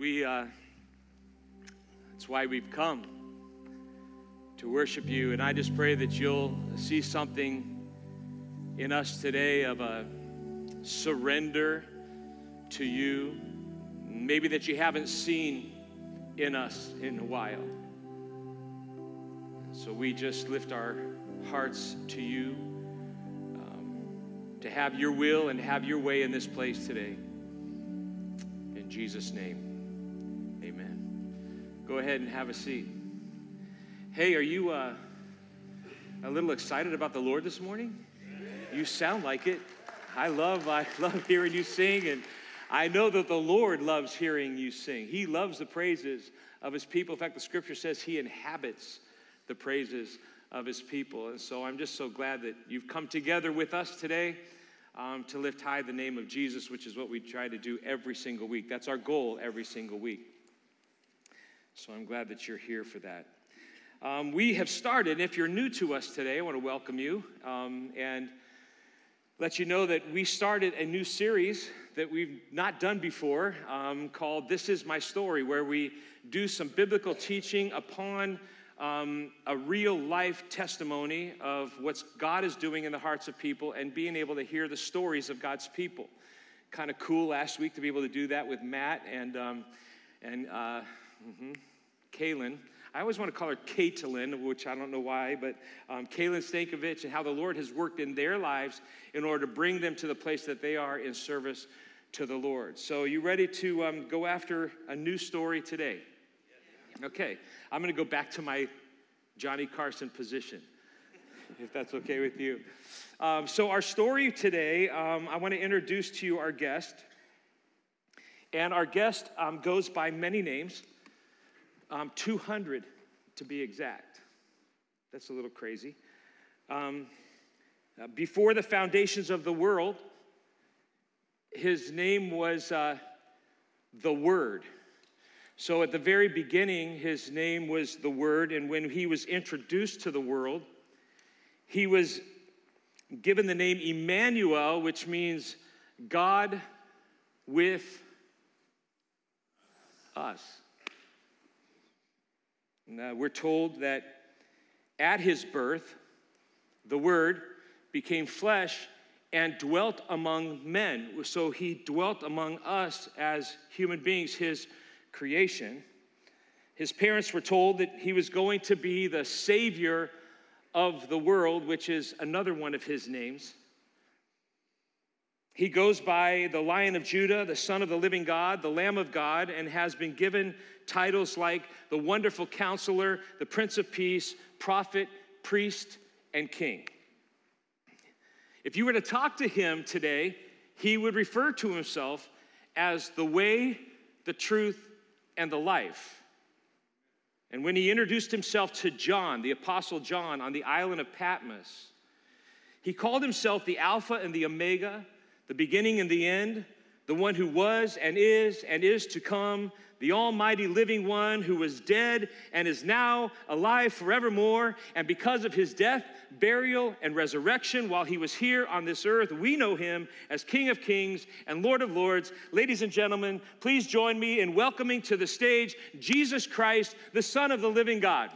we, uh, that's why we've come to worship you. And I just pray that you'll see something in us today of a surrender to you, maybe that you haven't seen in us in a while. So we just lift our hearts to you um, to have your will and have your way in this place today. In Jesus' name. Go ahead and have a seat. Hey, are you uh, a little excited about the Lord this morning? You sound like it. I love, I love hearing you sing, and I know that the Lord loves hearing you sing. He loves the praises of His people. In fact, the Scripture says He inhabits the praises of His people, and so I'm just so glad that you've come together with us today. Um, to lift high the name of Jesus, which is what we try to do every single week. That's our goal every single week. So I'm glad that you're here for that. Um, we have started, if you're new to us today, I want to welcome you um, and let you know that we started a new series that we've not done before um, called This Is My Story, where we do some biblical teaching upon um, a real life testimony of what God is doing in the hearts of people and being able to hear the stories of God's people. Kind of cool last week to be able to do that with Matt and, um, and uh, Mm-hmm. Kaylin. I always want to call her Caitlin, which I don't know why, but um, Kaylin Stankovich and how the Lord has worked in their lives in order to bring them to the place that they are in service to the Lord. So, you ready to um, go after a new story today? Okay, I'm going to go back to my Johnny Carson position, if that's okay with you. Um, so, our story today, um, I want to introduce to you our guest. And our guest um, goes by many names um, 200 to be exact. That's a little crazy. Um, uh, before the foundations of the world, his name was uh, the Word. So at the very beginning, his name was the Word, and when he was introduced to the world, he was given the name Emmanuel, which means God with us. Uh, we're told that at his birth, the Word became flesh and dwelt among men. So he dwelt among us as human beings, his creation. His parents were told that he was going to be the Savior of the world, which is another one of his names. He goes by the Lion of Judah, the Son of the Living God, the Lamb of God, and has been given titles like the Wonderful Counselor, the Prince of Peace, Prophet, Priest, and King. If you were to talk to him today, he would refer to himself as the way, the truth, and the life. And when he introduced himself to John, the Apostle John, on the island of Patmos, he called himself the Alpha and the Omega the beginning and the end, the one who was and is and is to come, the Almighty living one who was dead and is now alive forevermore. And because of his death, burial, and resurrection while he was here on this earth, we know him as King of Kings and Lord of Lords. Ladies and gentlemen, please join me in welcoming to the stage Jesus Christ, the Son of the living God.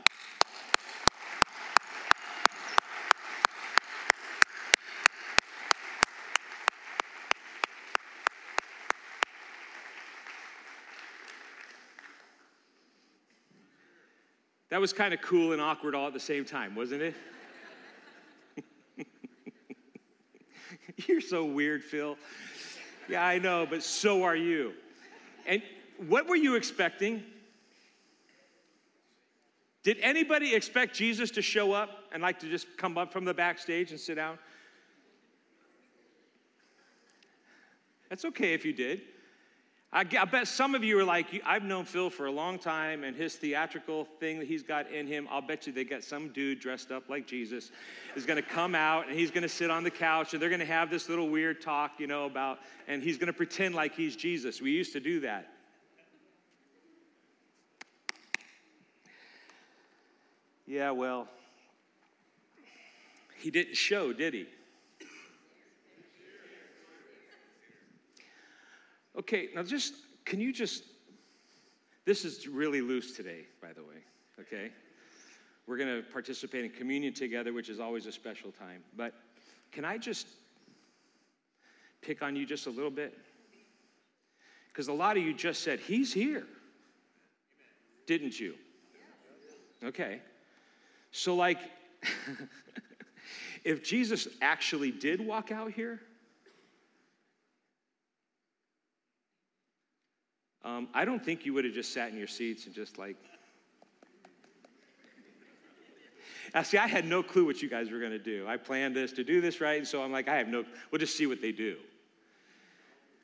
That was kind of cool and awkward all at the same time, wasn't it? You're so weird, Phil. Yeah, I know, but so are you. And what were you expecting? Did anybody expect Jesus to show up and like to just come up from the backstage and sit down? That's okay if you did. I, I bet some of you are like, I've known Phil for a long time, and his theatrical thing that he's got in him, I'll bet you they got some dude dressed up like Jesus is going to come out and he's going to sit on the couch and they're going to have this little weird talk, you know, about, and he's going to pretend like he's Jesus. We used to do that. Yeah, well, he didn't show, did he? Okay, now just, can you just This is really loose today, by the way, okay? We're going to participate in communion together, which is always a special time. But can I just pick on you just a little bit? Because a lot of you just said, He's here. Didn't you? Okay. So, like, if Jesus actually did walk out here, um, I don't think you would have just sat in your seats and just like, Now, see, I had no clue what you guys were going to do. I planned this to do this right, and so I'm like, I have no, we'll just see what they do.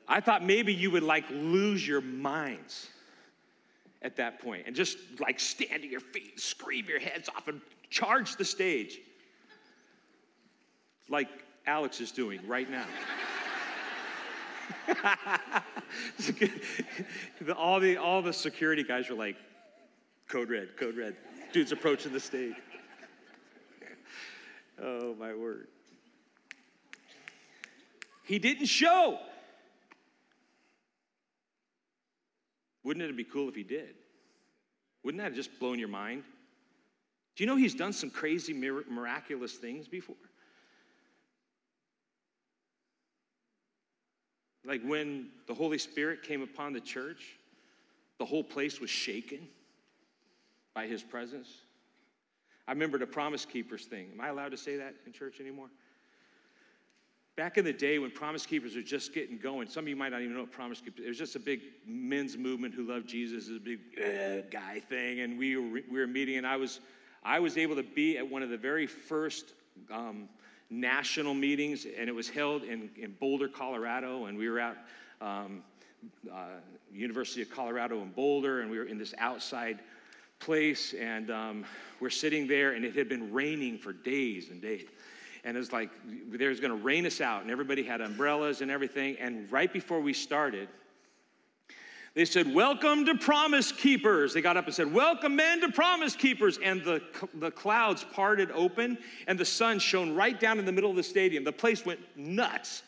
I thought maybe you would like lose your minds at that point and just like stand to your feet, scream your heads off, and charge the stage like Alex is doing right now. all, the, all the security guys are like, code red, code red. Dude's approaching the stage. Oh, my word. He didn't show. Wouldn't it be cool if he did? Wouldn't that have just blown your mind? Do you know he's done some crazy, miraculous things before? Like when the Holy Spirit came upon the church, the whole place was shaken by his presence. I remember the Promise Keepers thing. Am I allowed to say that in church anymore? Back in the day when Promise Keepers were just getting going, some of you might not even know what Promise Keepers. It was just a big men's movement who loved Jesus, a big uh, guy thing, and we were, we were meeting, and I was I was able to be at one of the very first um, national meetings, and it was held in, in Boulder, Colorado, and we were at um, uh, University of Colorado in Boulder, and we were in this outside place, and um, we're sitting there, and it had been raining for days and days. And it was like, there's to rain us out, and everybody had umbrellas and everything. And right before we started, they said, Welcome to Promise Keepers. They got up and said, Welcome, men, to Promise Keepers. And the, the clouds parted open, and the sun shone right down in the middle of the stadium. The place went nuts.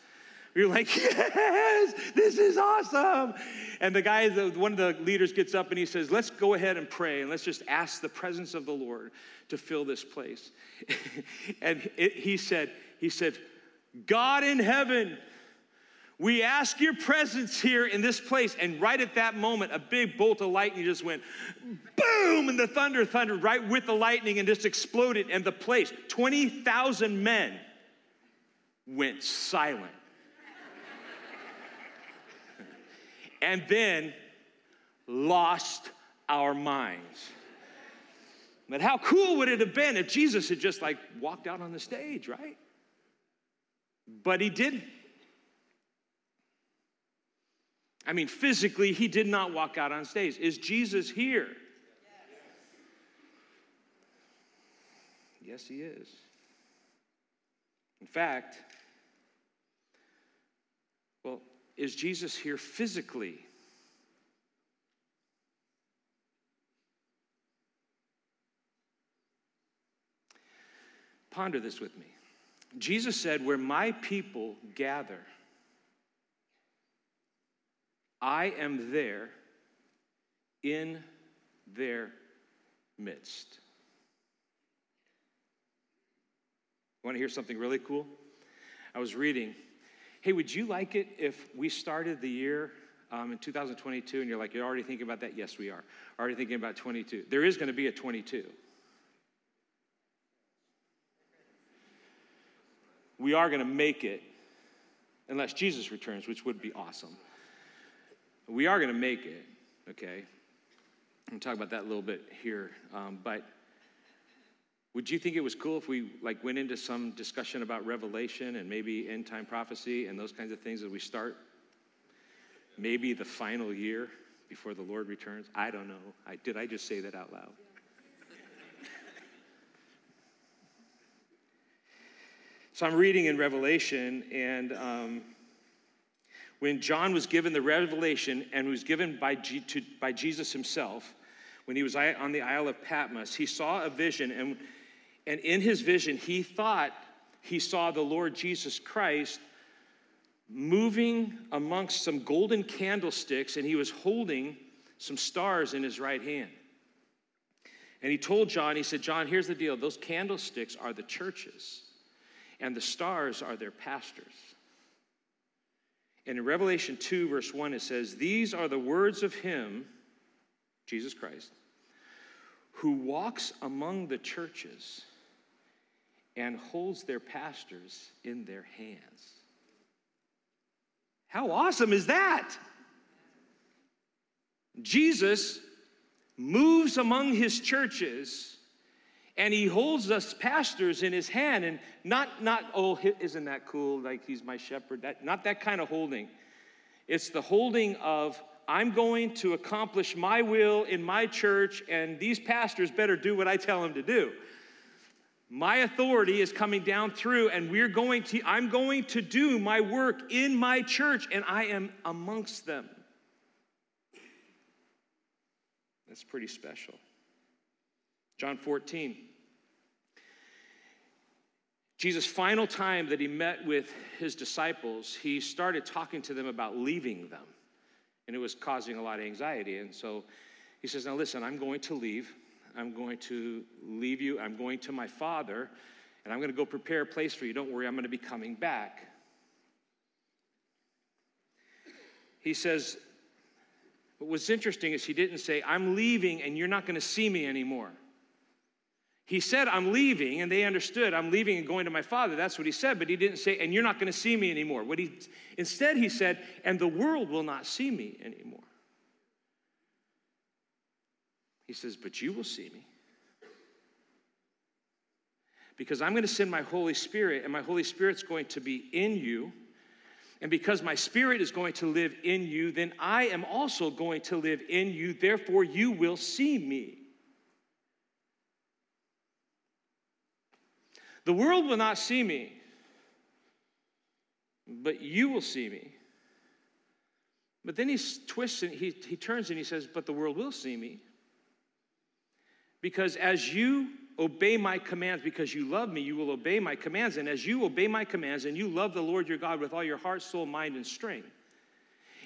You're like, yes, this is awesome. And the guy, the, one of the leaders gets up and he says, let's go ahead and pray and let's just ask the presence of the Lord to fill this place. and it, he said, he said, God in heaven, we ask your presence here in this place. And right at that moment, a big bolt of lightning just went boom, and the thunder thundered right with the lightning and just exploded. And the place, 20,000 men, went silent. and then lost our minds. But how cool would it have been if Jesus had just like walked out on the stage, right? But he didn't. I mean, physically, he did not walk out on stage. Is Jesus here? Yes, he is. In fact, well, is Jesus here physically? Ponder this with me. Jesus said, Where my people gather, I am there in their midst. Want to hear something really cool? I was reading Hey, would you like it if we started the year um, in 2022 and you're like, you're already thinking about that? Yes, we are. Already thinking about 22. There is going to be a 22. We are going to make it unless Jesus returns, which would be awesome. We are going to make it, okay? I'm talk about that a little bit here. Um, but would you think it was cool if we like went into some discussion about Revelation and maybe end time prophecy and those kinds of things as we start maybe the final year before the Lord returns? I don't know. I, did I just say that out loud? so I'm reading in Revelation, and um, when John was given the revelation and was given by, G, to, by Jesus himself, when he was on the Isle of Patmos, he saw a vision, and and in his vision, he thought he saw the Lord Jesus Christ moving amongst some golden candlesticks, and he was holding some stars in his right hand. And he told John, he said, John, here's the deal. Those candlesticks are the churches, and the stars are their pastors. And in Revelation 2, verse 1, it says, These are the words of him, Jesus Christ, who walks among the churches and holds their pastors in their hands. How awesome is that? Jesus moves among his churches and he holds us pastors in his hand and not not oh isn't that cool? Like he's my shepherd. That not that kind of holding. It's the holding of i'm going to accomplish my will in my church and these pastors better do what i tell them to do. My authority is coming down through and we're going to i'm going to do my work in my church and i am amongst them. That's pretty special John 14. Jesus' final time that he met with his disciples, he started talking to them about leaving them. And it was causing a lot of anxiety. And so he says, Now listen, I'm going to leave. I'm going to leave you. I'm going to my Father, and I'm going to go prepare a place for you. Don't worry, I'm going to be coming back. He says, what's interesting is he didn't say, I'm leaving and you're not going to see me anymore. He said, I'm leaving, and they understood, I'm leaving and going to my father. That's what he said, but he didn't say, and you're not going to see me anymore. What he, instead, he said, and the world will not see me anymore. He says, but you will see me. Because I'm going to send my Holy Spirit, and my Holy Spirit's going to be in you. And because my Spirit is going to live in you, then I am also going to live in you. Therefore, you will see me. The world will not see me, but you will see me. But then he twists and he, he turns and he says, But the world will see me. Because as you obey my commands, because you love me, you will obey my commands. And as you obey my commands and you love the Lord your God with all your heart, soul, mind, and strength,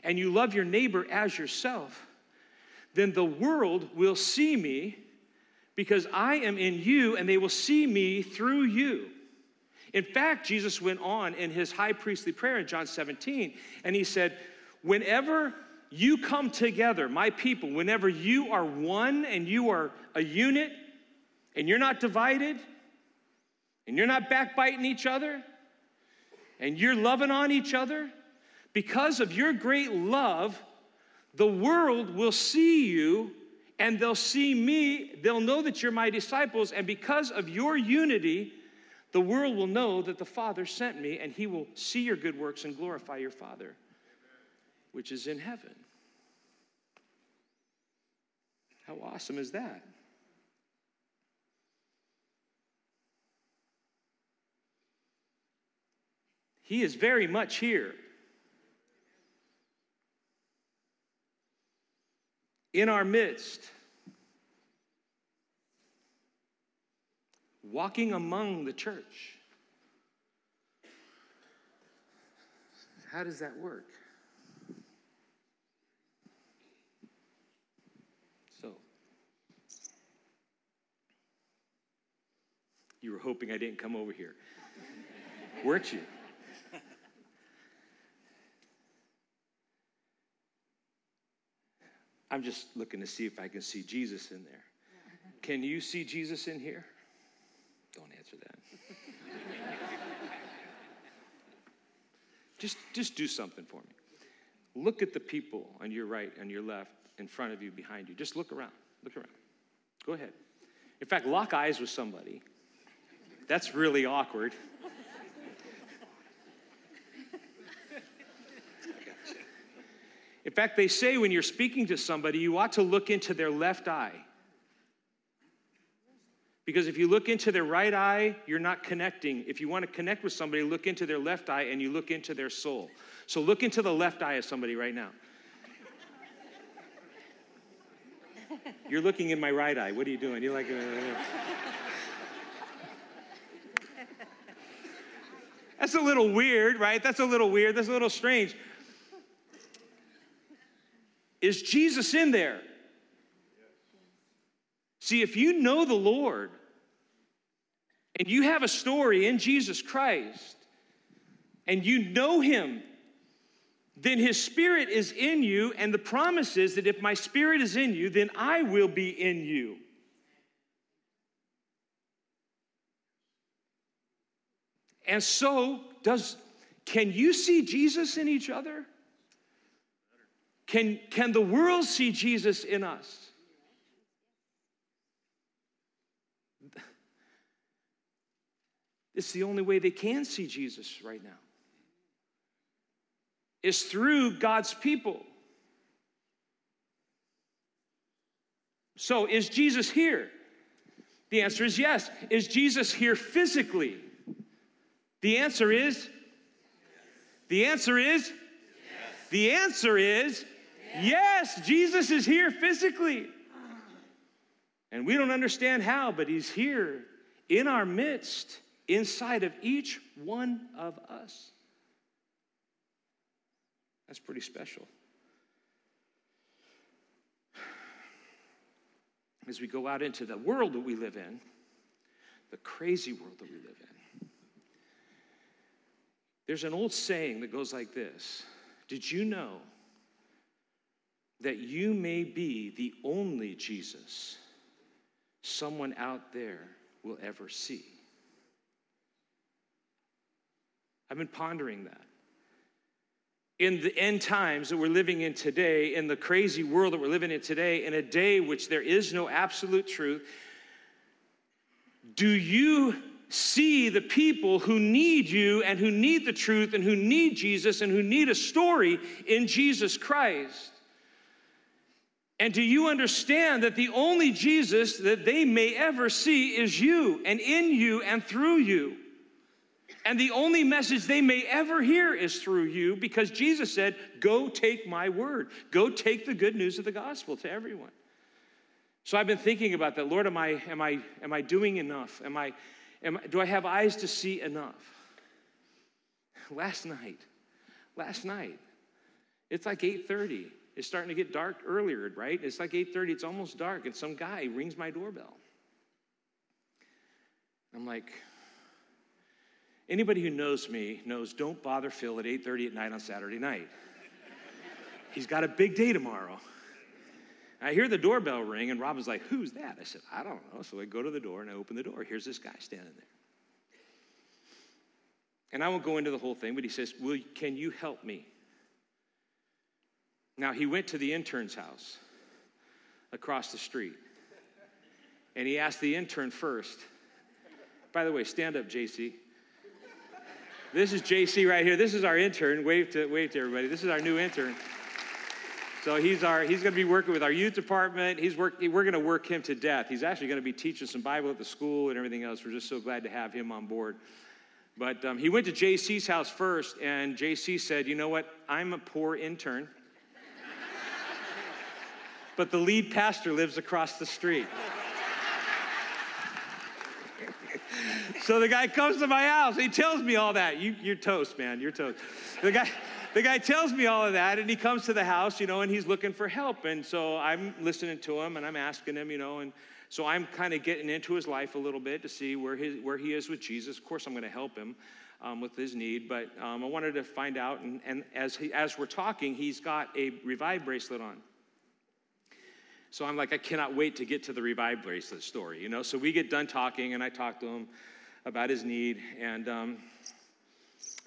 and you love your neighbor as yourself, then the world will see me because I am in you and they will see me through you. In fact, Jesus went on in his high priestly prayer in John 17, and he said, Whenever you come together, my people, whenever you are one and you are a unit and you're not divided and you're not backbiting each other and you're loving on each other, because of your great love, the world will see you and they'll see me, they'll know that you're my disciples, and because of your unity, the world will know that the Father sent me, and he will see your good works and glorify your Father, which is in heaven. How awesome is that? He is very much here. In our midst, walking among the church. How does that work? So, you were hoping I didn't come over here, weren't you? I'm just looking to see if I can see Jesus in there. Can you see Jesus in here? Don't answer that. just, just do something for me. Look at the people on your right, on your left, in front of you, behind you. Just look around. Look around. Go ahead. In fact, lock eyes with somebody. That's really awkward. In fact, they say when you're speaking to somebody, you ought to look into their left eye. Because if you look into their right eye, you're not connecting. If you want to connect with somebody, look into their left eye and you look into their soul. So look into the left eye of somebody right now. You're looking in my right eye. What are you doing? You're like, uh... that's a little weird, right? That's a little weird. That's a little strange. Is Jesus in there? See, if you know the Lord and you have a story in Jesus Christ and you know Him, then His Spirit is in you, and the promise is that if my Spirit is in you, then I will be in you. And so, does can you see Jesus in each other? Can, can the world see Jesus in us? It's the only way they can see Jesus right now. Is through God's people. So, is Jesus here? The answer is yes. Is Jesus here physically? The answer is the answer is. The answer is yes. Jesus is here physically. And we don't understand how, but he's here in our midst, inside of each one of us. That's pretty special. As we go out into the world that we live in, the crazy world that we live in, there's an old saying that goes like this Did you know that you may be the only Jesus someone out there will ever see? I've been pondering that. In the end times that we're living in today, in the crazy world that we're living in today, in a day which there is no absolute truth, do you see the people who need you and who need the truth and who need Jesus and who need a story in Jesus Christ? And do you understand that the only Jesus that they may ever see is you and in you and through you? And the only message they may ever hear is through you because Jesus said, Go take my word. Go take the good news of the gospel to everyone. So I've been thinking about that. Lord, am I, am I, am I doing enough? Am I, Am, do I have eyes to see enough? Last night, last night, it's like 8:30. It's starting to get dark earlier, right? It's like 8:30. It's almost dark, and some guy rings my doorbell. I'm like, anybody who knows me knows don't bother Phil at 8:30 at night on Saturday night. He's got a big day tomorrow. I hear the doorbell ring, and Robin's like, Who's that? I said, I don't know. So I go to the door and I open the door. Here's this guy standing there. And I won't go into the whole thing, but he says, Will, Can you help me? Now, he went to the intern's house across the street, and he asked the intern first. By the way, stand up, JC. This is JC right here. This is our intern. Wave to, wave to everybody. This is our new intern. So he's our he's going to be working with our youth department. He's work, we're going to work him to death. He's actually going to be teaching some Bible at the school and everything else. We're just so glad to have him on board. But um, he went to JC's house first, and JC said, "You know what? I'm a poor intern, but the lead pastor lives across the street." so the guy comes to my house. He tells me all that. You, you're toast, man. You're toast. The guy the guy tells me all of that, and he comes to the house, you know, and he's looking for help. And so I'm listening to him and I'm asking him, you know, and so I'm kind of getting into his life a little bit to see where, his, where he is with Jesus. Of course, I'm going to help him um, with his need, but um, I wanted to find out. And, and as, he, as we're talking, he's got a Revive bracelet on. So I'm like, I cannot wait to get to the Revive bracelet story, you know. So we get done talking, and I talk to him about his need, and um,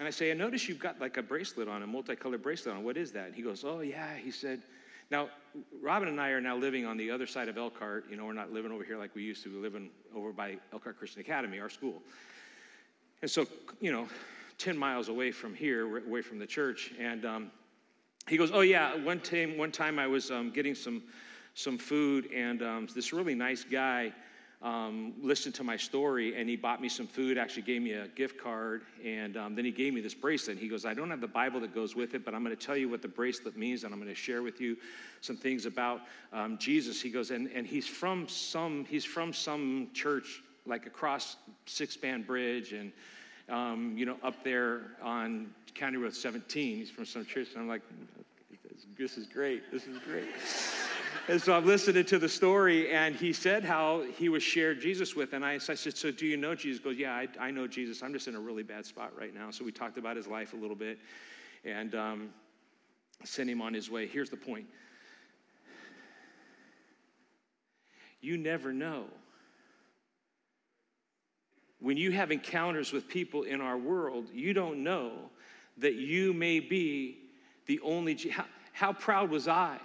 and I say, I notice you've got like a bracelet on, a multicolored bracelet on. What is that? And he goes, Oh, yeah. He said, Now, Robin and I are now living on the other side of Elkhart. You know, we're not living over here like we used to. We're living over by Elkhart Christian Academy, our school. And so, you know, 10 miles away from here, away from the church. And um, he goes, Oh, yeah. One time, one time I was um, getting some, some food, and um, this really nice guy um, listened to my story and he bought me some food, actually gave me a gift card, and um, then he gave me this bracelet. He goes, I don't have the Bible that goes with it, but I'm going to tell you what the bracelet means and I'm going to share with you some things about um, Jesus. He goes, and, and he's from some, he's from some church like across Six Span Bridge and, um, you know, up there on County Road 17. He's from some church. And I'm like, this is great. This is great. And so I'm listening to the story, and he said how he was shared Jesus with. And I, I said, So do you know Jesus? He goes, Yeah, I, I, know Jesus. I'm just in a really bad spot right now. So we talked about his life a little bit and um, sent him on his way. Here's the point you never know. When you have encounters with people in our world, you don't know that you may be the only. How, how proud was I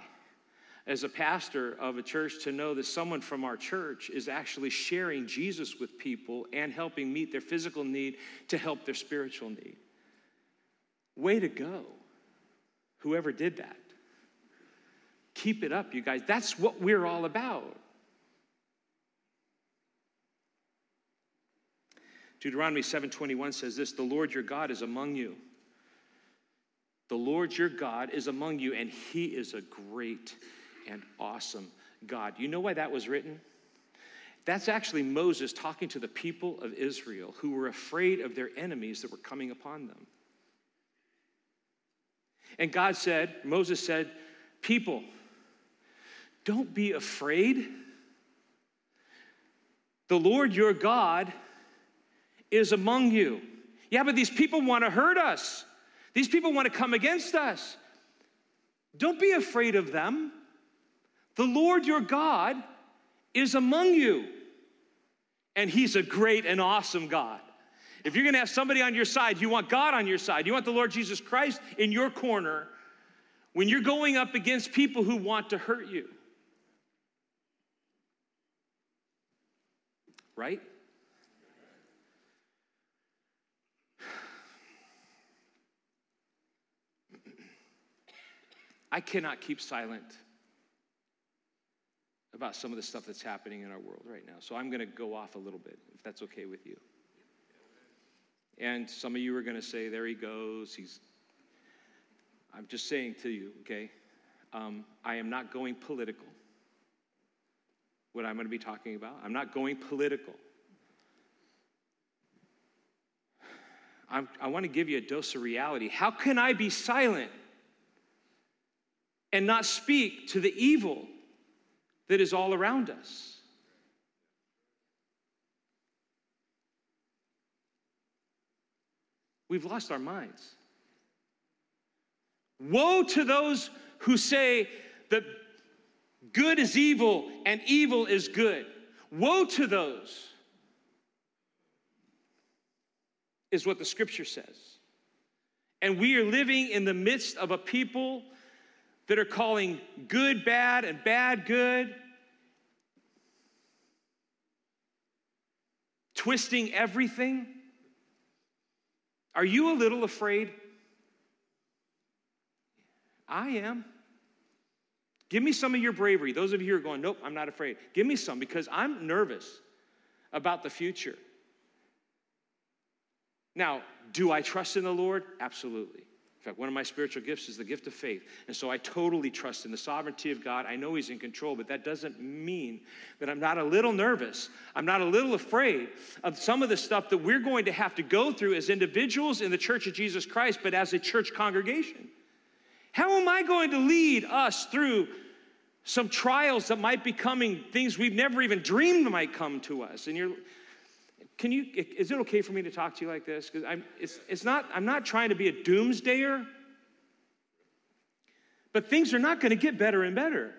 as a pastor of a church to know that someone from our church is actually sharing Jesus with people and helping meet their physical need to help their spiritual need? Way to go, whoever did that. Keep it up, you guys. That's what we're all about. Deuteronomy 7:21 says this, "The Lord your God is among you. The Lord your God is among you and he is a great and awesome God." You know why that was written? That's actually Moses talking to the people of Israel who were afraid of their enemies that were coming upon them. And God said, Moses said, People, don't be afraid. The Lord your God is among you. Yeah, but these people want to hurt us. These people want to come against us. Don't be afraid of them. The Lord your God is among you, and He's a great and awesome God. If you're to have somebody on your side, you want God on your side, you want the Lord Jesus Christ in your corner when you're going up against people who want to hurt you. Right? I cannot keep silent about some of the stuff that's happening in our world right now. So I'm going to go off a little bit, if that's okay with you. And some of you are going to say, there he goes. He's. I'm just saying to you, okay? Um, I am not going political. What I'm going to be talking about, I'm not going political. I'm, I want to give you a dose of reality. How can I be silent and not speak to the evil that is all around us. We've lost our minds. Woe to those who say that good is evil and evil is good. Woe to those, is what the scripture says. And we are living in the midst of a people that are calling good bad and bad good, twisting everything? Are you a little afraid? I am. Give me some of your bravery. Those of you who are going, nope, I'm not afraid. Give me some because I'm nervous about the future. Now, do I trust in the Lord? Absolutely fact, one of my spiritual gifts is the gift of faith. And so I totally trust in the sovereignty of God. I know He's in control, but that doesn't mean that I'm not a little nervous. I'm not a little afraid of some of the stuff that we're going to have to go through as individuals in the Church of Jesus Christ, but as a church congregation. How am I going to lead us through some trials that might be coming, things we've never even dreamed might come to us? And you're can you, is it okay for me to talk to you like this? Because I'm, it's, it's not, I'm not trying to be a doomsdayer, but things are not going to get better and better.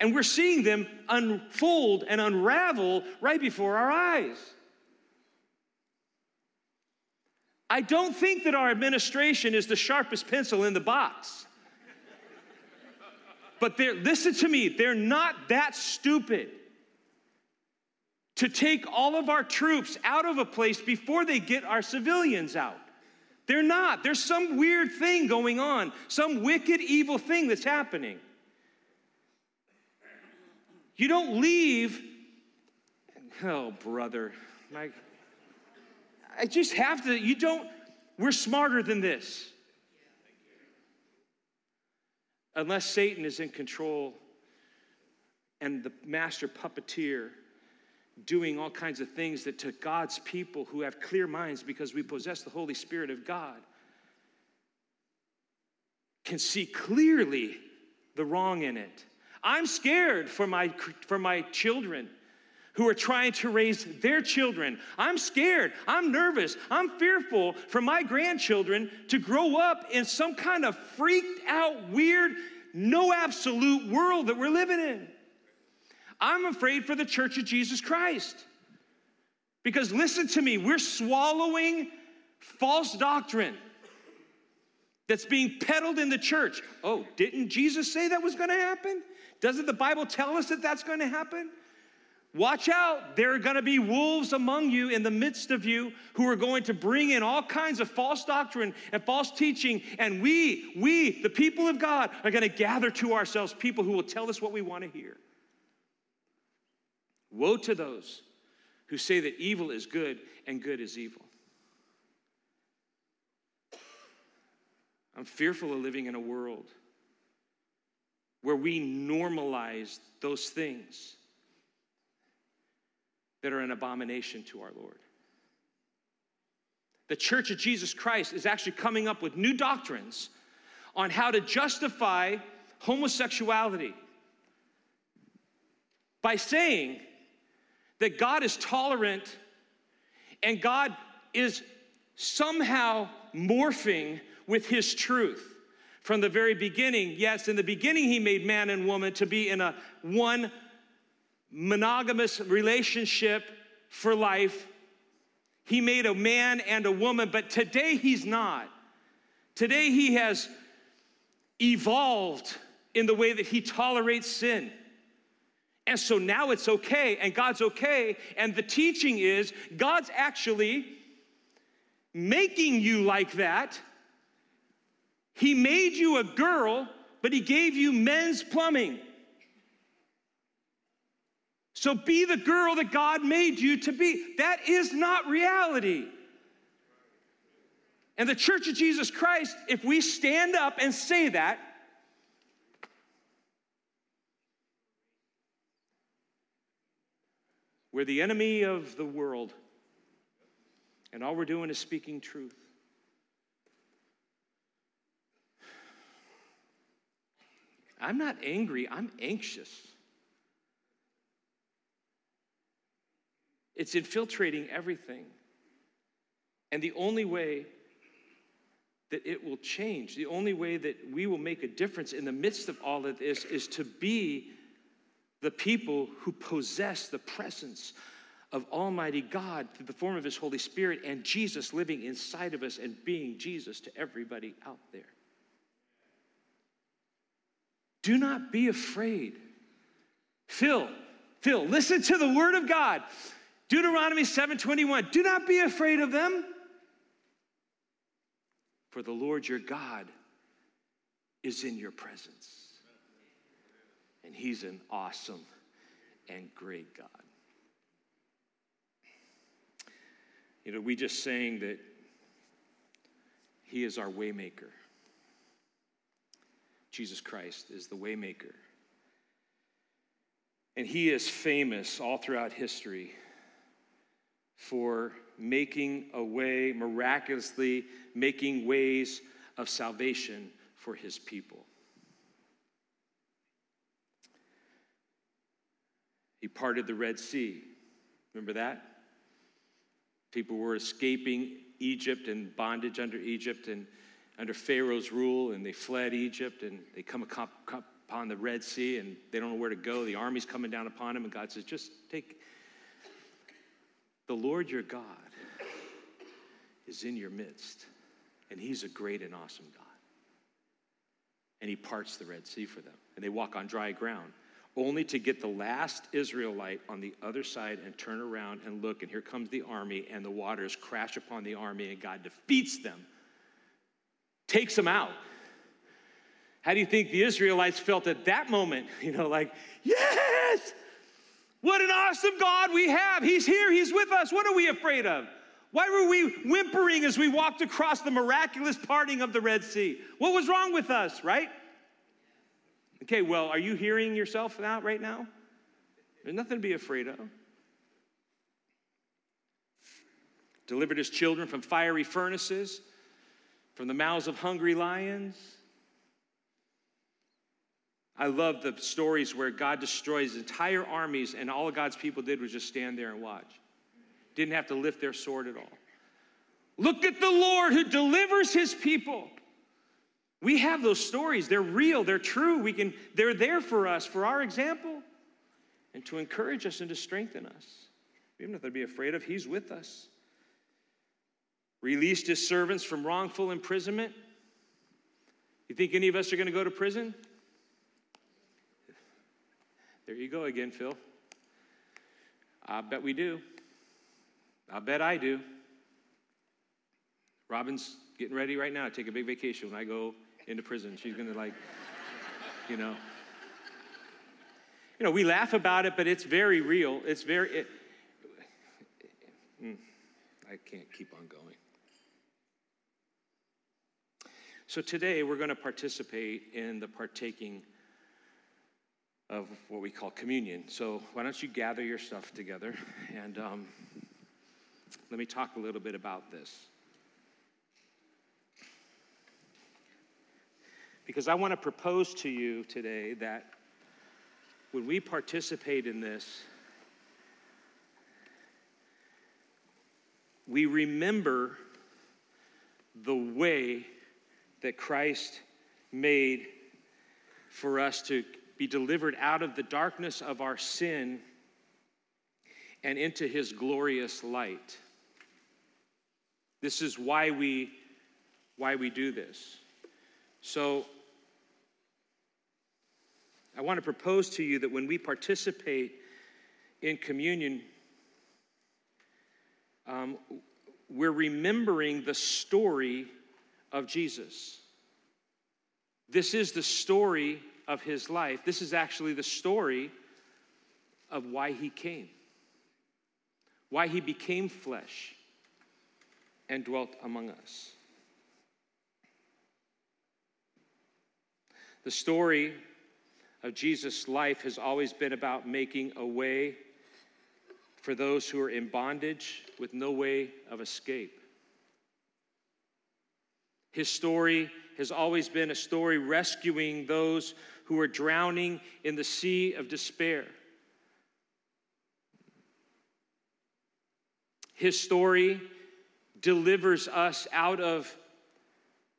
And we're seeing them unfold and unravel right before our eyes. I don't think that our administration is the sharpest pencil in the box. But they're, listen to me, they're not that stupid to take all of our troops out of a place before they get our civilians out. They're not. There's some weird thing going on, some wicked, evil thing that's happening. You don't leave, oh, brother. Like, I just have to, you don't, we're smarter than this. Unless Satan is in control and the master puppeteer doing all kinds of things that to God's people who have clear minds because we possess the Holy Spirit of God can see clearly the wrong in it. I'm scared for my, for my children who are trying to raise their children. I'm scared. I'm nervous. I'm fearful for my grandchildren to grow up in some kind of freaked out, weird, no absolute world that we're living in. I'm afraid for the church of Jesus Christ. Because listen to me, we're swallowing false doctrine that's being peddled in the church. Oh, didn't Jesus say that was going to happen? Doesn't the Bible tell us that that's going to happen? Watch out, there are going to be wolves among you in the midst of you who are going to bring in all kinds of false doctrine and false teaching. And we, we, the people of God, are going to gather to ourselves people who will tell us what we want to hear. Woe to those who say that evil is good and good is evil. I'm fearful of living in a world where we normalize those things that are an abomination to our Lord. The Church of Jesus Christ is actually coming up with new doctrines on how to justify homosexuality by saying that God is tolerant and God is somehow morphing with his truth. From the very beginning, yes, in the beginning, he made man and woman to be in a one monogamous relationship for life. He made a man and a woman, but today he's not. Today he has evolved in the way that he tolerates sin. And so now it's okay, and God's okay. And the teaching is God's actually making you like that. He made you a girl, but He gave you men's plumbing. So be the girl that God made you to be. That is not reality. And the Church of Jesus Christ, if we stand up and say that, we're the enemy of the world, and all we're doing is speaking truth. I'm not angry, I'm anxious. It's infiltrating everything. And the only way that it will change, the only way that we will make a difference in the midst of all of this is to be the people who possess the presence of Almighty God through the form of His Holy Spirit and Jesus living inside of us and being Jesus to everybody out there. Do not be afraid. Phil, Phil, listen to the word of God. Deuteronomy 7:21. Do not be afraid of them. For the Lord your God is in your presence. And he's an awesome and great God. You know, we just saying that he is our waymaker. Jesus Christ is the waymaker. And he is famous all throughout history for making a way, miraculously making ways of salvation for his people. He parted the Red Sea. Remember that? People were escaping Egypt and bondage under Egypt, and under Pharaoh's rule and they fled Egypt and they come upon the Red Sea and they don't know where to go. The army's coming down upon them, and God says, Just take the Lord your God is in your midst, and He's a great and awesome God. And He parts the Red Sea for them, and they walk on dry ground only to get the last Israelite on the other side and turn around and look, and here comes the army, and the waters crash upon the army, and God defeats them takes them out. How do you think the Israelites felt at that moment? You know, like, yes, what an awesome God we have. He's here, He's with us. What are we afraid of? Why were we whimpering as we walked across the miraculous parting of the Red Sea? What was wrong with us, right? Okay, well, are you hearing yourself out right now? There's nothing to be afraid of. Delivered his children from fiery furnaces from the mouths of hungry lions. I love the stories where God destroys entire armies and all God's people did was just stand there and watch. Didn't have to lift their sword at all. Look at the Lord who delivers his people. We have those stories. They're real, they're true. We can, they're there for us, for our example, and to encourage us and to strengthen us. We have nothing to be afraid of. He's with us. Released his servants from wrongful imprisonment. You think any of us are going to go to prison? There you go again, Phil. I bet we do. I bet I do. Robin's getting ready right now to take a big vacation when I go into prison. She's going to, like, you know. You know, we laugh about it, but it's very real. It's very. It, mm, I can't keep on going. So today we're going to participate in the partaking of what we call communion. So why don't you gather your stuff together and um, let me talk a little bit about this. Because I want to propose to you today that when we participate in this, we remember the way that Christ made for us to be delivered out of the darkness of our sin and into his glorious light. This is why we why we do this. So I want to propose to you that when we participate in communion, um, we're remembering the story of Jesus. This is the story of his life. This is actually the story of why he came, why he became flesh and dwelt among us. The story of Jesus' life has always been about making a way for those who are in bondage with no way of escape. His story has always been a story rescuing those who are drowning in the sea of despair. His story delivers us out of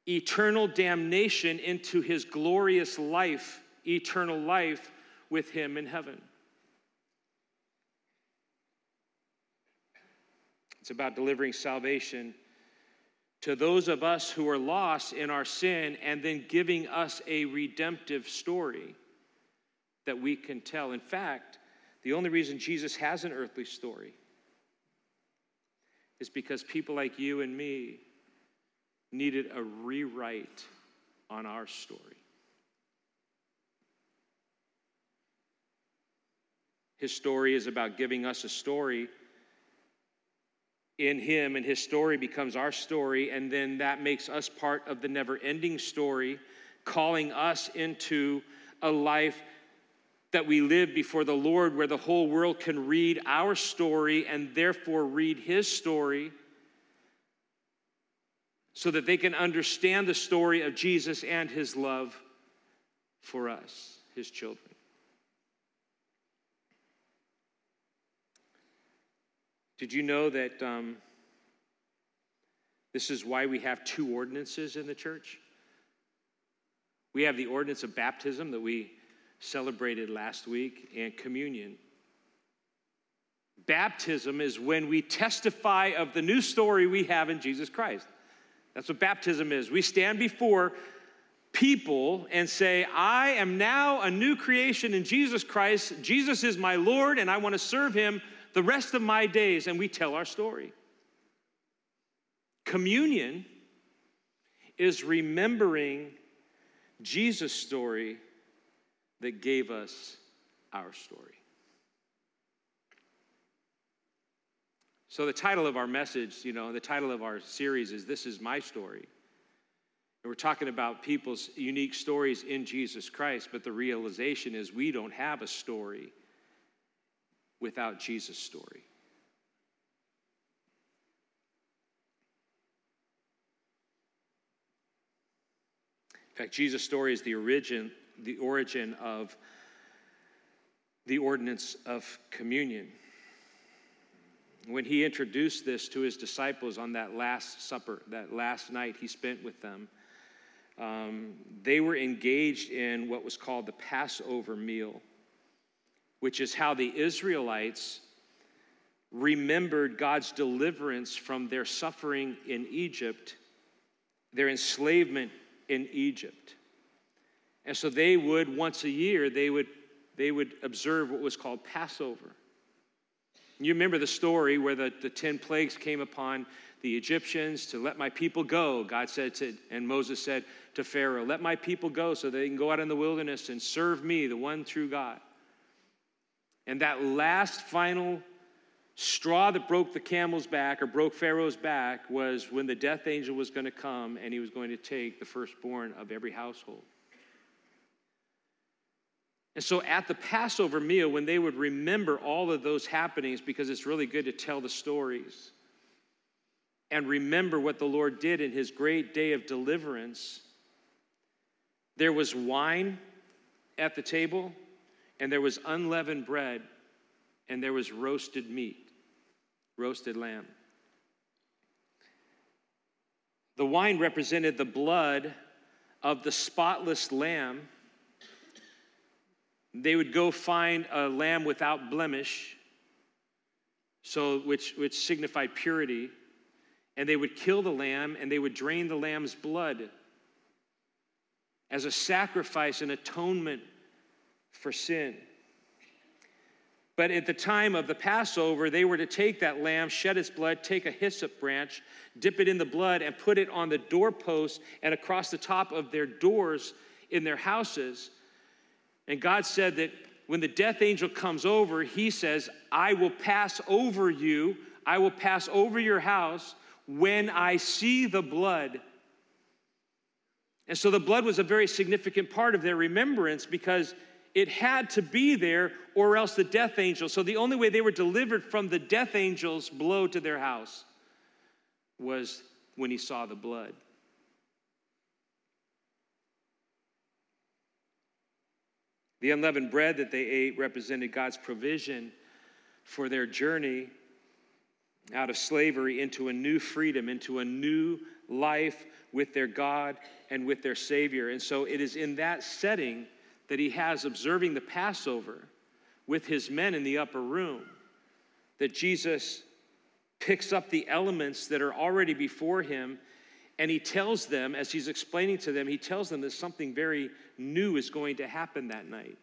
eternal damnation into his glorious life, eternal life with him in heaven. It's about delivering salvation to those of us who are lost in our sin and then giving us a redemptive story that we can tell. In fact, the only reason Jesus has an earthly story is because people like you and me needed a rewrite on our story. His story is about giving us a story in him, and his story becomes our story, and then that makes us part of the never ending story, calling us into a life that we live before the Lord where the whole world can read our story and therefore read his story so that they can understand the story of Jesus and his love for us, his children. Did you know that um, this is why we have two ordinances in the church? We have the ordinance of baptism that we celebrated last week and communion. Baptism is when we testify of the new story we have in Jesus Christ. That's what baptism is. We stand before people and say, I am now a new creation in Jesus Christ. Jesus is my Lord, and I want to serve him the rest of my days, and we tell our story. Communion is remembering Jesus' story that gave us our story. So, the title of our message, you know, the title of our series is This is My Story. And we're talking about people's unique stories in Jesus Christ, but the realization is we don't have a story without Jesus' story. In fact, Jesus' story is the origin the origin of the ordinance of communion. When he introduced this to his disciples on that last supper, that last night he spent with them, um, they were engaged in what was called the Passover meal, which is how the Israelites remembered God's deliverance from their suffering in Egypt, their enslavement in Egypt. And so they would, once a year, they would, they would observe what was called Passover. You remember the story where the, the 10 plagues came upon the Egyptians to let my people go. God said to, and Moses said to Pharaoh, Let my people go so they can go out in the wilderness and serve me, the one true God. And that last final straw that broke the camel's back or broke Pharaoh's back was when the death angel was going to come and he was going to take the firstborn of every household. And so at the Passover meal, when they would remember all of those happenings, because it's really good to tell the stories and remember what the Lord did in his great day of deliverance, there was wine at the table, and there was unleavened bread, and there was roasted meat, roasted lamb. The wine represented the blood of the spotless lamb they would go find a lamb without blemish, so which, which signified purity, and they would kill the lamb and they would drain the lamb's blood as a sacrifice and atonement for sin. But at the time of the Passover, they were to take that lamb, shed its blood, take a hyssop branch, dip it in the blood, and put it on the doorpost and across the top of their doors in their houses and God said that when the death angel comes over, he says, I will pass over you, I will pass over your house when I see the blood. And so the blood was a very significant part of their remembrance because it had to be there or else the death angel. So the only way they were delivered from the death angel's blow to their house was when he saw the blood. The unleavened bread that they ate represented God's provision for their journey out of slavery into a new freedom, into a new life with their God and with their Savior. And so it is in that setting that he has observing the Passover with his men in the upper room that Jesus picks up the elements that are already before him and he tells them, as he's explaining to them, he tells them that something very new is going to happen that night.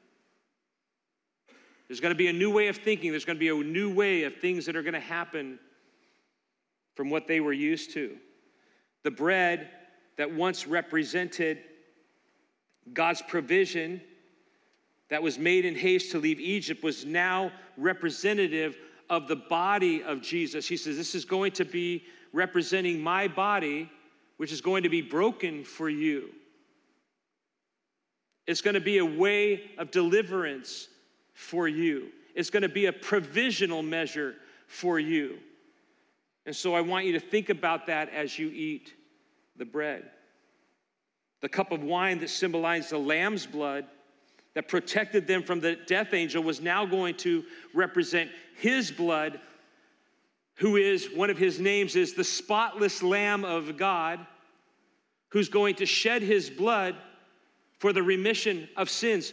There's going to be a new way of thinking, there's going to be a new way of things that are going to happen from what they were used to. The bread that once represented God's provision that was made in haste to leave Egypt was now representative of the body of Jesus. He says, This is going to be representing my body which is going to be broken for you. It's going to be a way of deliverance for you. It's going to be a provisional measure for you. And so I want you to think about that as you eat the bread. The cup of wine that symbolized the lamb's blood that protected them from the death angel was now going to represent his blood who is, one of his names is the spotless Lamb of God, who's going to shed his blood for the remission of sins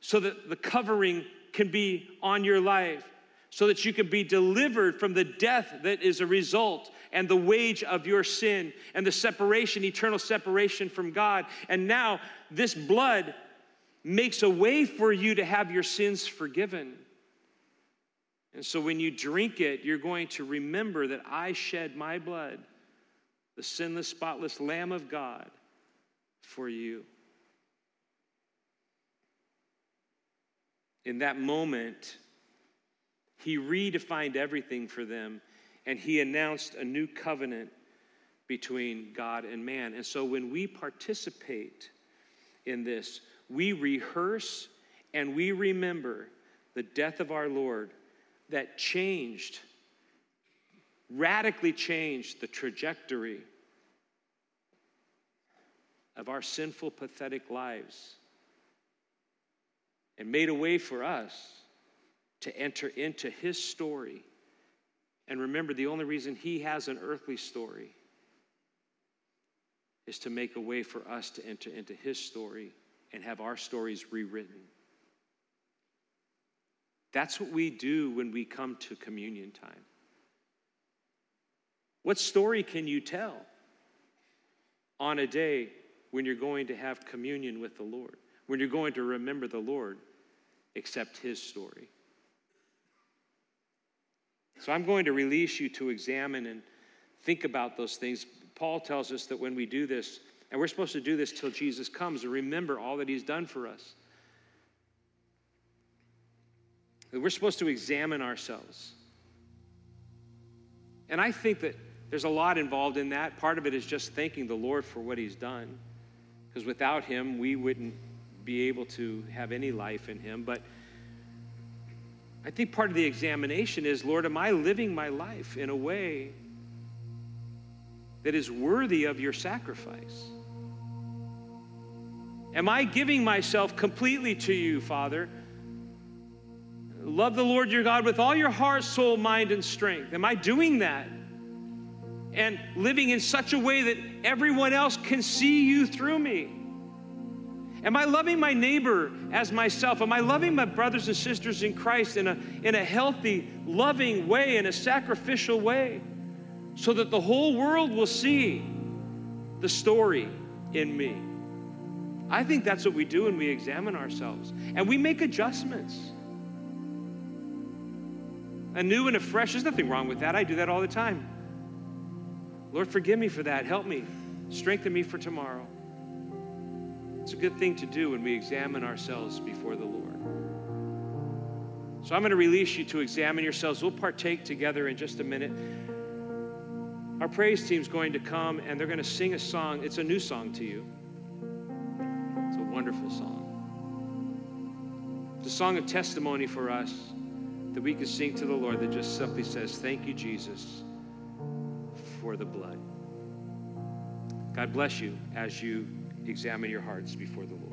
so that the covering can be on your life, so that you can be delivered from the death that is a result and the wage of your sin and the separation, eternal separation from God. And now this blood makes a way for you to have your sins forgiven. And so when you drink it, you're going to remember that I shed my blood, the sinless, spotless Lamb of God, for you. In that moment, he redefined everything for them and he announced a new covenant between God and man. And so when we participate in this, we rehearse and we remember the death of our Lord that changed, radically changed the trajectory of our sinful, pathetic lives and made a way for us to enter into his story. And remember, the only reason he has an earthly story is to make a way for us to enter into his story and have our stories rewritten. That's what we do when we come to communion time. What story can you tell on a day when you're going to have communion with the Lord, when you're going to remember the Lord, except His story? So I'm going to release you to examine and think about those things. Paul tells us that when we do this, and we're supposed to do this till Jesus comes, and remember all that He's done for us. We're supposed to examine ourselves. And I think that there's a lot involved in that. Part of it is just thanking the Lord for what He's done, because without Him, we wouldn't be able to have any life in Him. But I think part of the examination is Lord, am I living my life in a way that is worthy of your sacrifice? Am I giving myself completely to you, Father? Love the Lord your God with all your heart, soul, mind, and strength. Am I doing that? And living in such a way that everyone else can see you through me? Am I loving my neighbor as myself? Am I loving my brothers and sisters in Christ in a, in a healthy, loving way, in a sacrificial way, so that the whole world will see the story in me? I think that's what we do when we examine ourselves and we make adjustments. A new and a fresh, There's nothing wrong with that. I do that all the time. Lord, forgive me for that. Help me. Strengthen me for tomorrow. It's a good thing to do when we examine ourselves before the Lord. So I'm going to release you to examine yourselves. We'll partake together in just a minute. Our praise team's going to come and they're going to sing a song. It's a new song to you. Wonderful song. It's a song of testimony for us that we can sing to the Lord that just simply says, Thank you, Jesus, for the blood. God bless you as you examine your hearts before the Lord.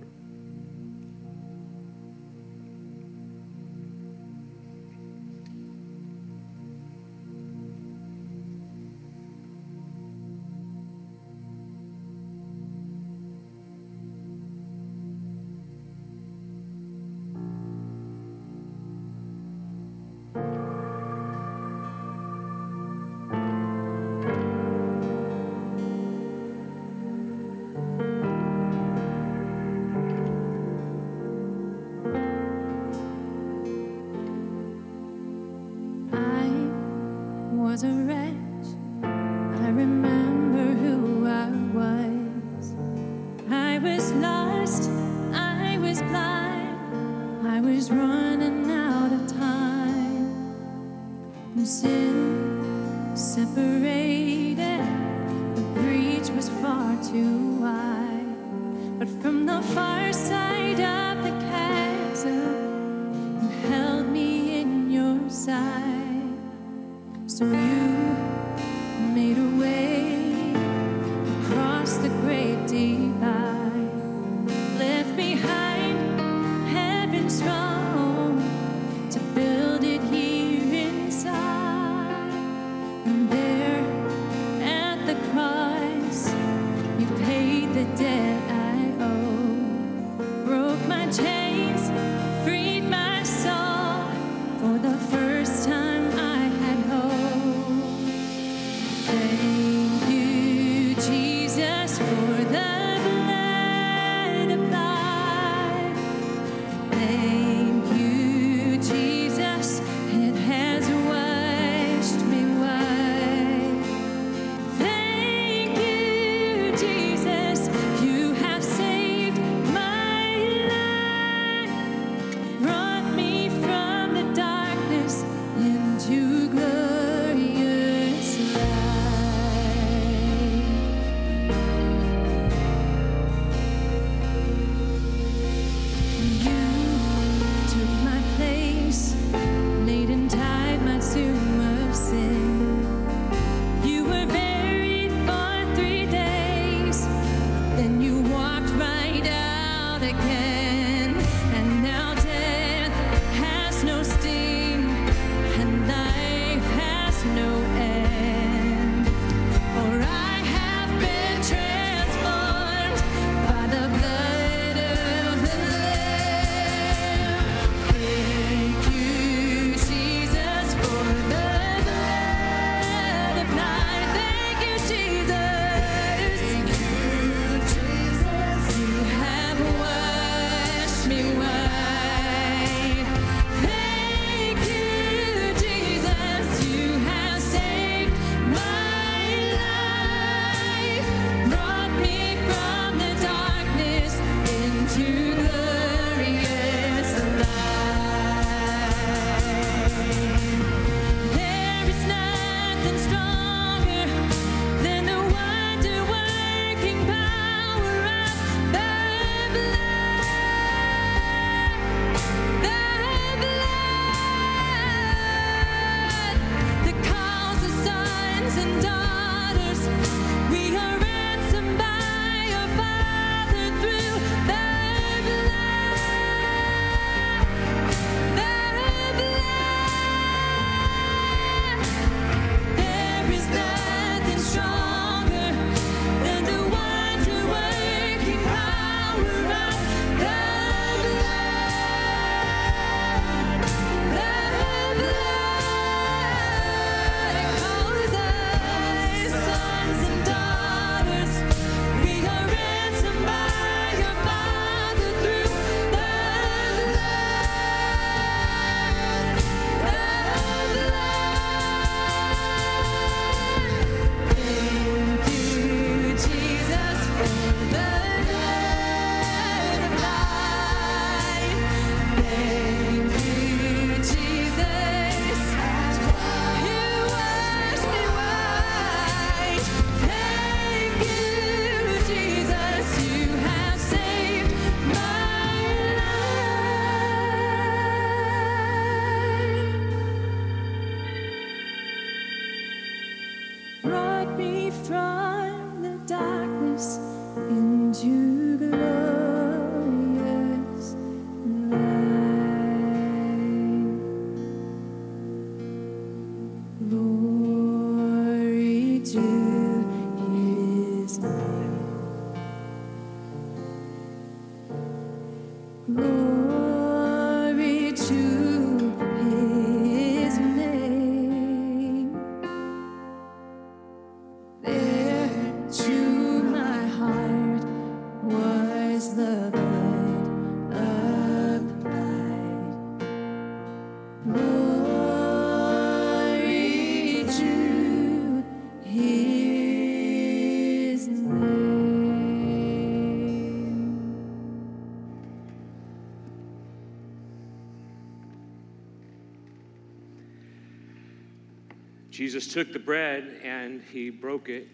Jesus took the bread and he broke it.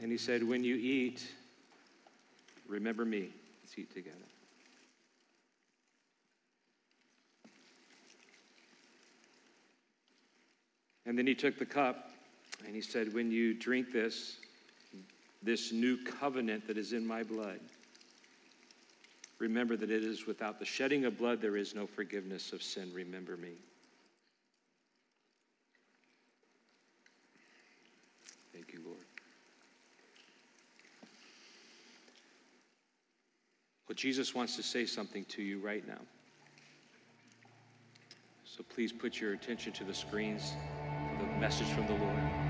And he said, When you eat, remember me. Let's eat together. And then he took the cup and he said, When you drink this, this new covenant that is in my blood, remember that it is without the shedding of blood, there is no forgiveness of sin. Remember me. Thank you, Lord. Well, Jesus wants to say something to you right now. So please put your attention to the screens, the message from the Lord.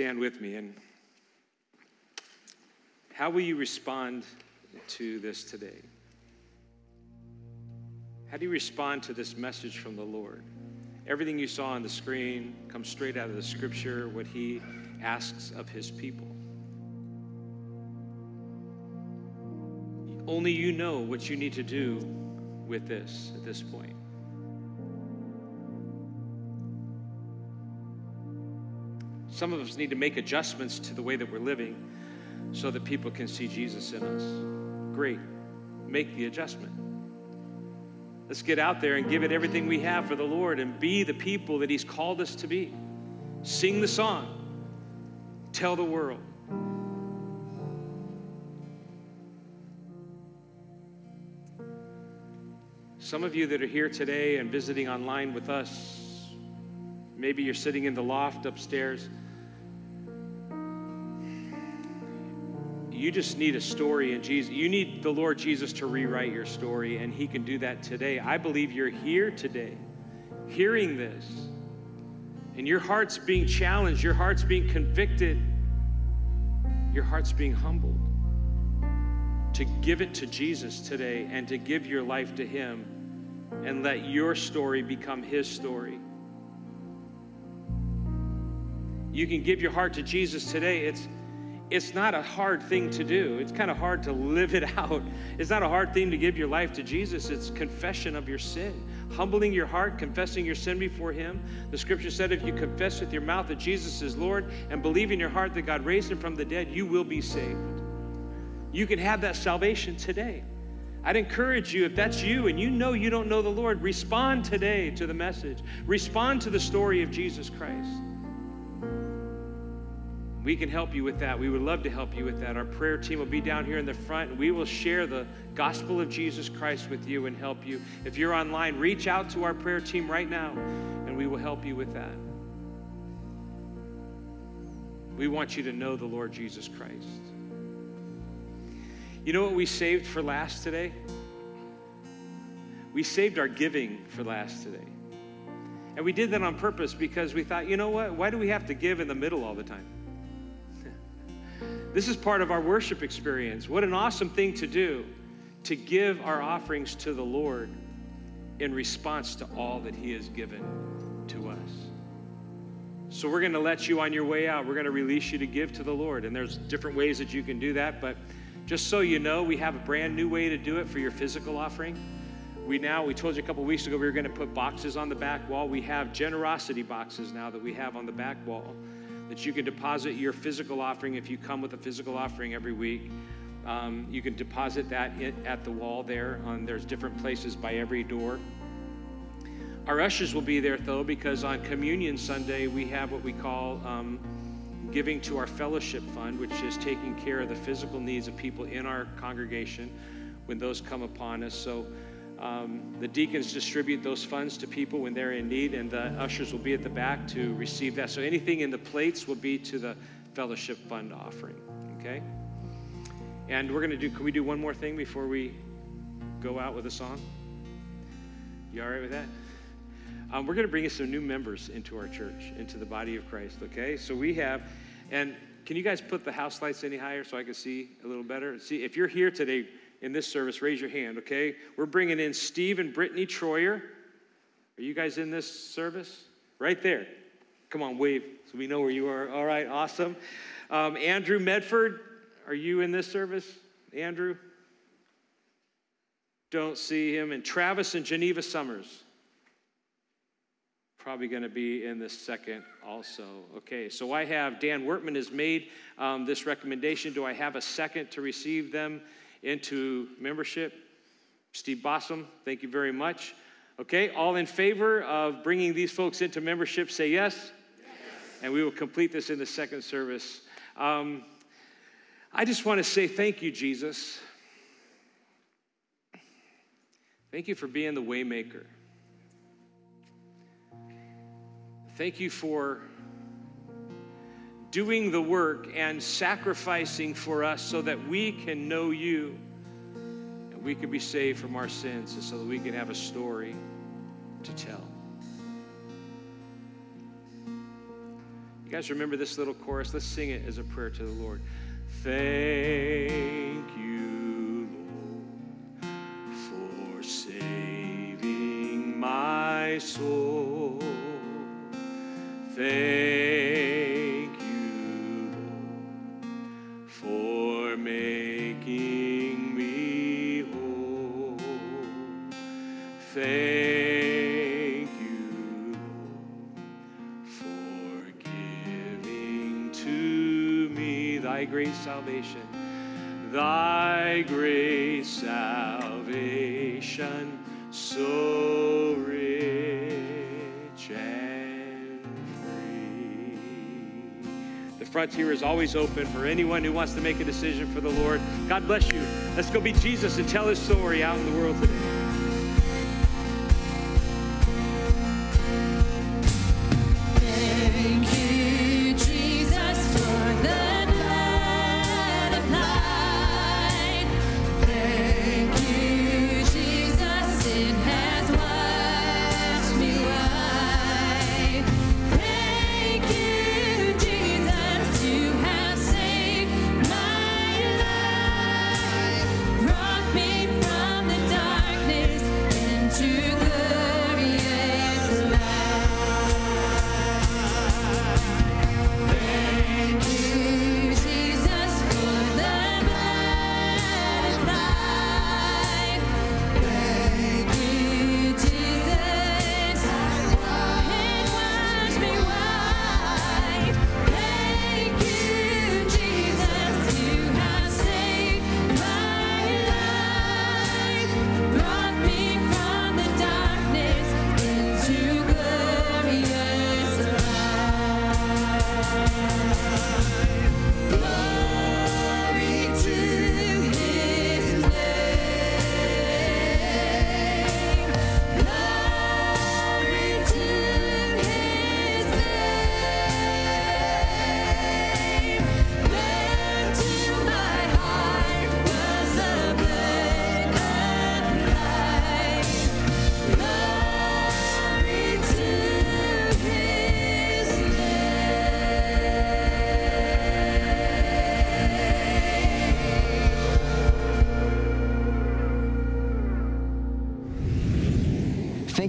Stand with me and how will you respond to this today? How do you respond to this message from the Lord? Everything you saw on the screen comes straight out of the scripture, what he asks of his people. Only you know what you need to do with this at this point. Some of us need to make adjustments to the way that we're living so that people can see Jesus in us. Great. Make the adjustment. Let's get out there and give it everything we have for the Lord and be the people that He's called us to be. Sing the song, tell the world. Some of you that are here today and visiting online with us, maybe you're sitting in the loft upstairs. You just need a story in Jesus. You need the Lord Jesus to rewrite your story, and He can do that today. I believe you're here today, hearing this, and your heart's being challenged, your heart's being convicted, your heart's being humbled to give it to Jesus today and to give your life to Him and let your story become His story. You can give your heart to Jesus today. It's it's not a hard thing to do. It's kind of hard to live it out. It's not a hard thing to give your life to Jesus. It's confession of your sin, humbling your heart, confessing your sin before Him. The scripture said if you confess with your mouth that Jesus is Lord and believe in your heart that God raised Him from the dead, you will be saved. You can have that salvation today. I'd encourage you, if that's you and you know you don't know the Lord, respond today to the message. Respond to the story of Jesus Christ. We can help you with that. We would love to help you with that. Our prayer team will be down here in the front, and we will share the gospel of Jesus Christ with you and help you. If you're online, reach out to our prayer team right now, and we will help you with that. We want you to know the Lord Jesus Christ. You know what we saved for last today? We saved our giving for last today. And we did that on purpose because we thought, you know what? Why do we have to give in the middle all the time? This is part of our worship experience. What an awesome thing to do to give our offerings to the Lord in response to all that He has given to us. So we're going to let you on your way out. We're going to release you to give to the Lord. And there's different ways that you can do that. But just so you know, we have a brand new way to do it for your physical offering. We now, we told you a couple weeks ago, we were going to put boxes on the back wall. We have generosity boxes now that we have on the back wall that you can deposit your physical offering if you come with a physical offering every week. Um, you can deposit that at the wall there. On, there's different places by every door. Our ushers will be there though, because on Communion Sunday we have what we call um, giving to our fellowship fund, which is taking care of the physical needs of people in our congregation when those come upon us. So um, the deacons distribute those funds to people when they're in need, and the ushers will be at the back to receive that. So anything in the plates will be to the fellowship fund offering. Okay? And we're going to do, can we do one more thing before we go out with a song? You all right with that? Um, we're going to bring in some new members into our church, into the body of Christ, okay? So we have, and can you guys put the house lights any higher so I can see a little better? See, if you're here today, in this service, raise your hand, okay? We're bringing in Steve and Brittany Troyer. Are you guys in this service? Right there. Come on, wave so we know where you are. All right, awesome. Um, Andrew Medford, are you in this service? Andrew? Don't see him. And Travis and Geneva Summers. Probably going to be in the second also. Okay, so I have Dan Wertman has made um, this recommendation. Do I have a second to receive them? Into membership. Steve Bossum, thank you very much. Okay, all in favor of bringing these folks into membership, say yes. yes. And we will complete this in the second service. Um, I just want to say thank you, Jesus. Thank you for being the waymaker. Thank you for doing the work and sacrificing for us so that we can know you and we can be saved from our sins and so that we can have a story to tell. You guys remember this little chorus? Let's sing it as a prayer to the Lord. Thank you, Lord, for saving my soul. Thank salvation, thy great salvation, so rich and free. The frontier is always open for anyone who wants to make a decision for the Lord. God bless you. Let's go be Jesus and tell his story out in the world today.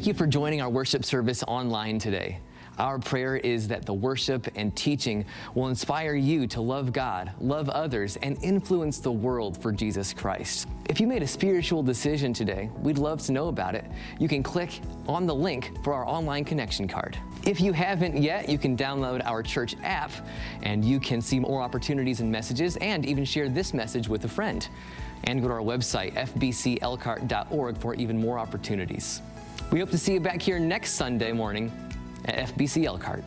Thank you for joining our worship service online today. Our prayer is that the worship and teaching will inspire you to love God, love others, and influence the world for Jesus Christ. If you made a spiritual decision today, we'd love to know about it. You can click on the link for our online connection card. If you haven't yet, you can download our church app and you can see more opportunities and messages and even share this message with a friend. And go to our website, fbcelkhart.org, for even more opportunities. We hope to see you back here next Sunday morning at FBC Elkhart.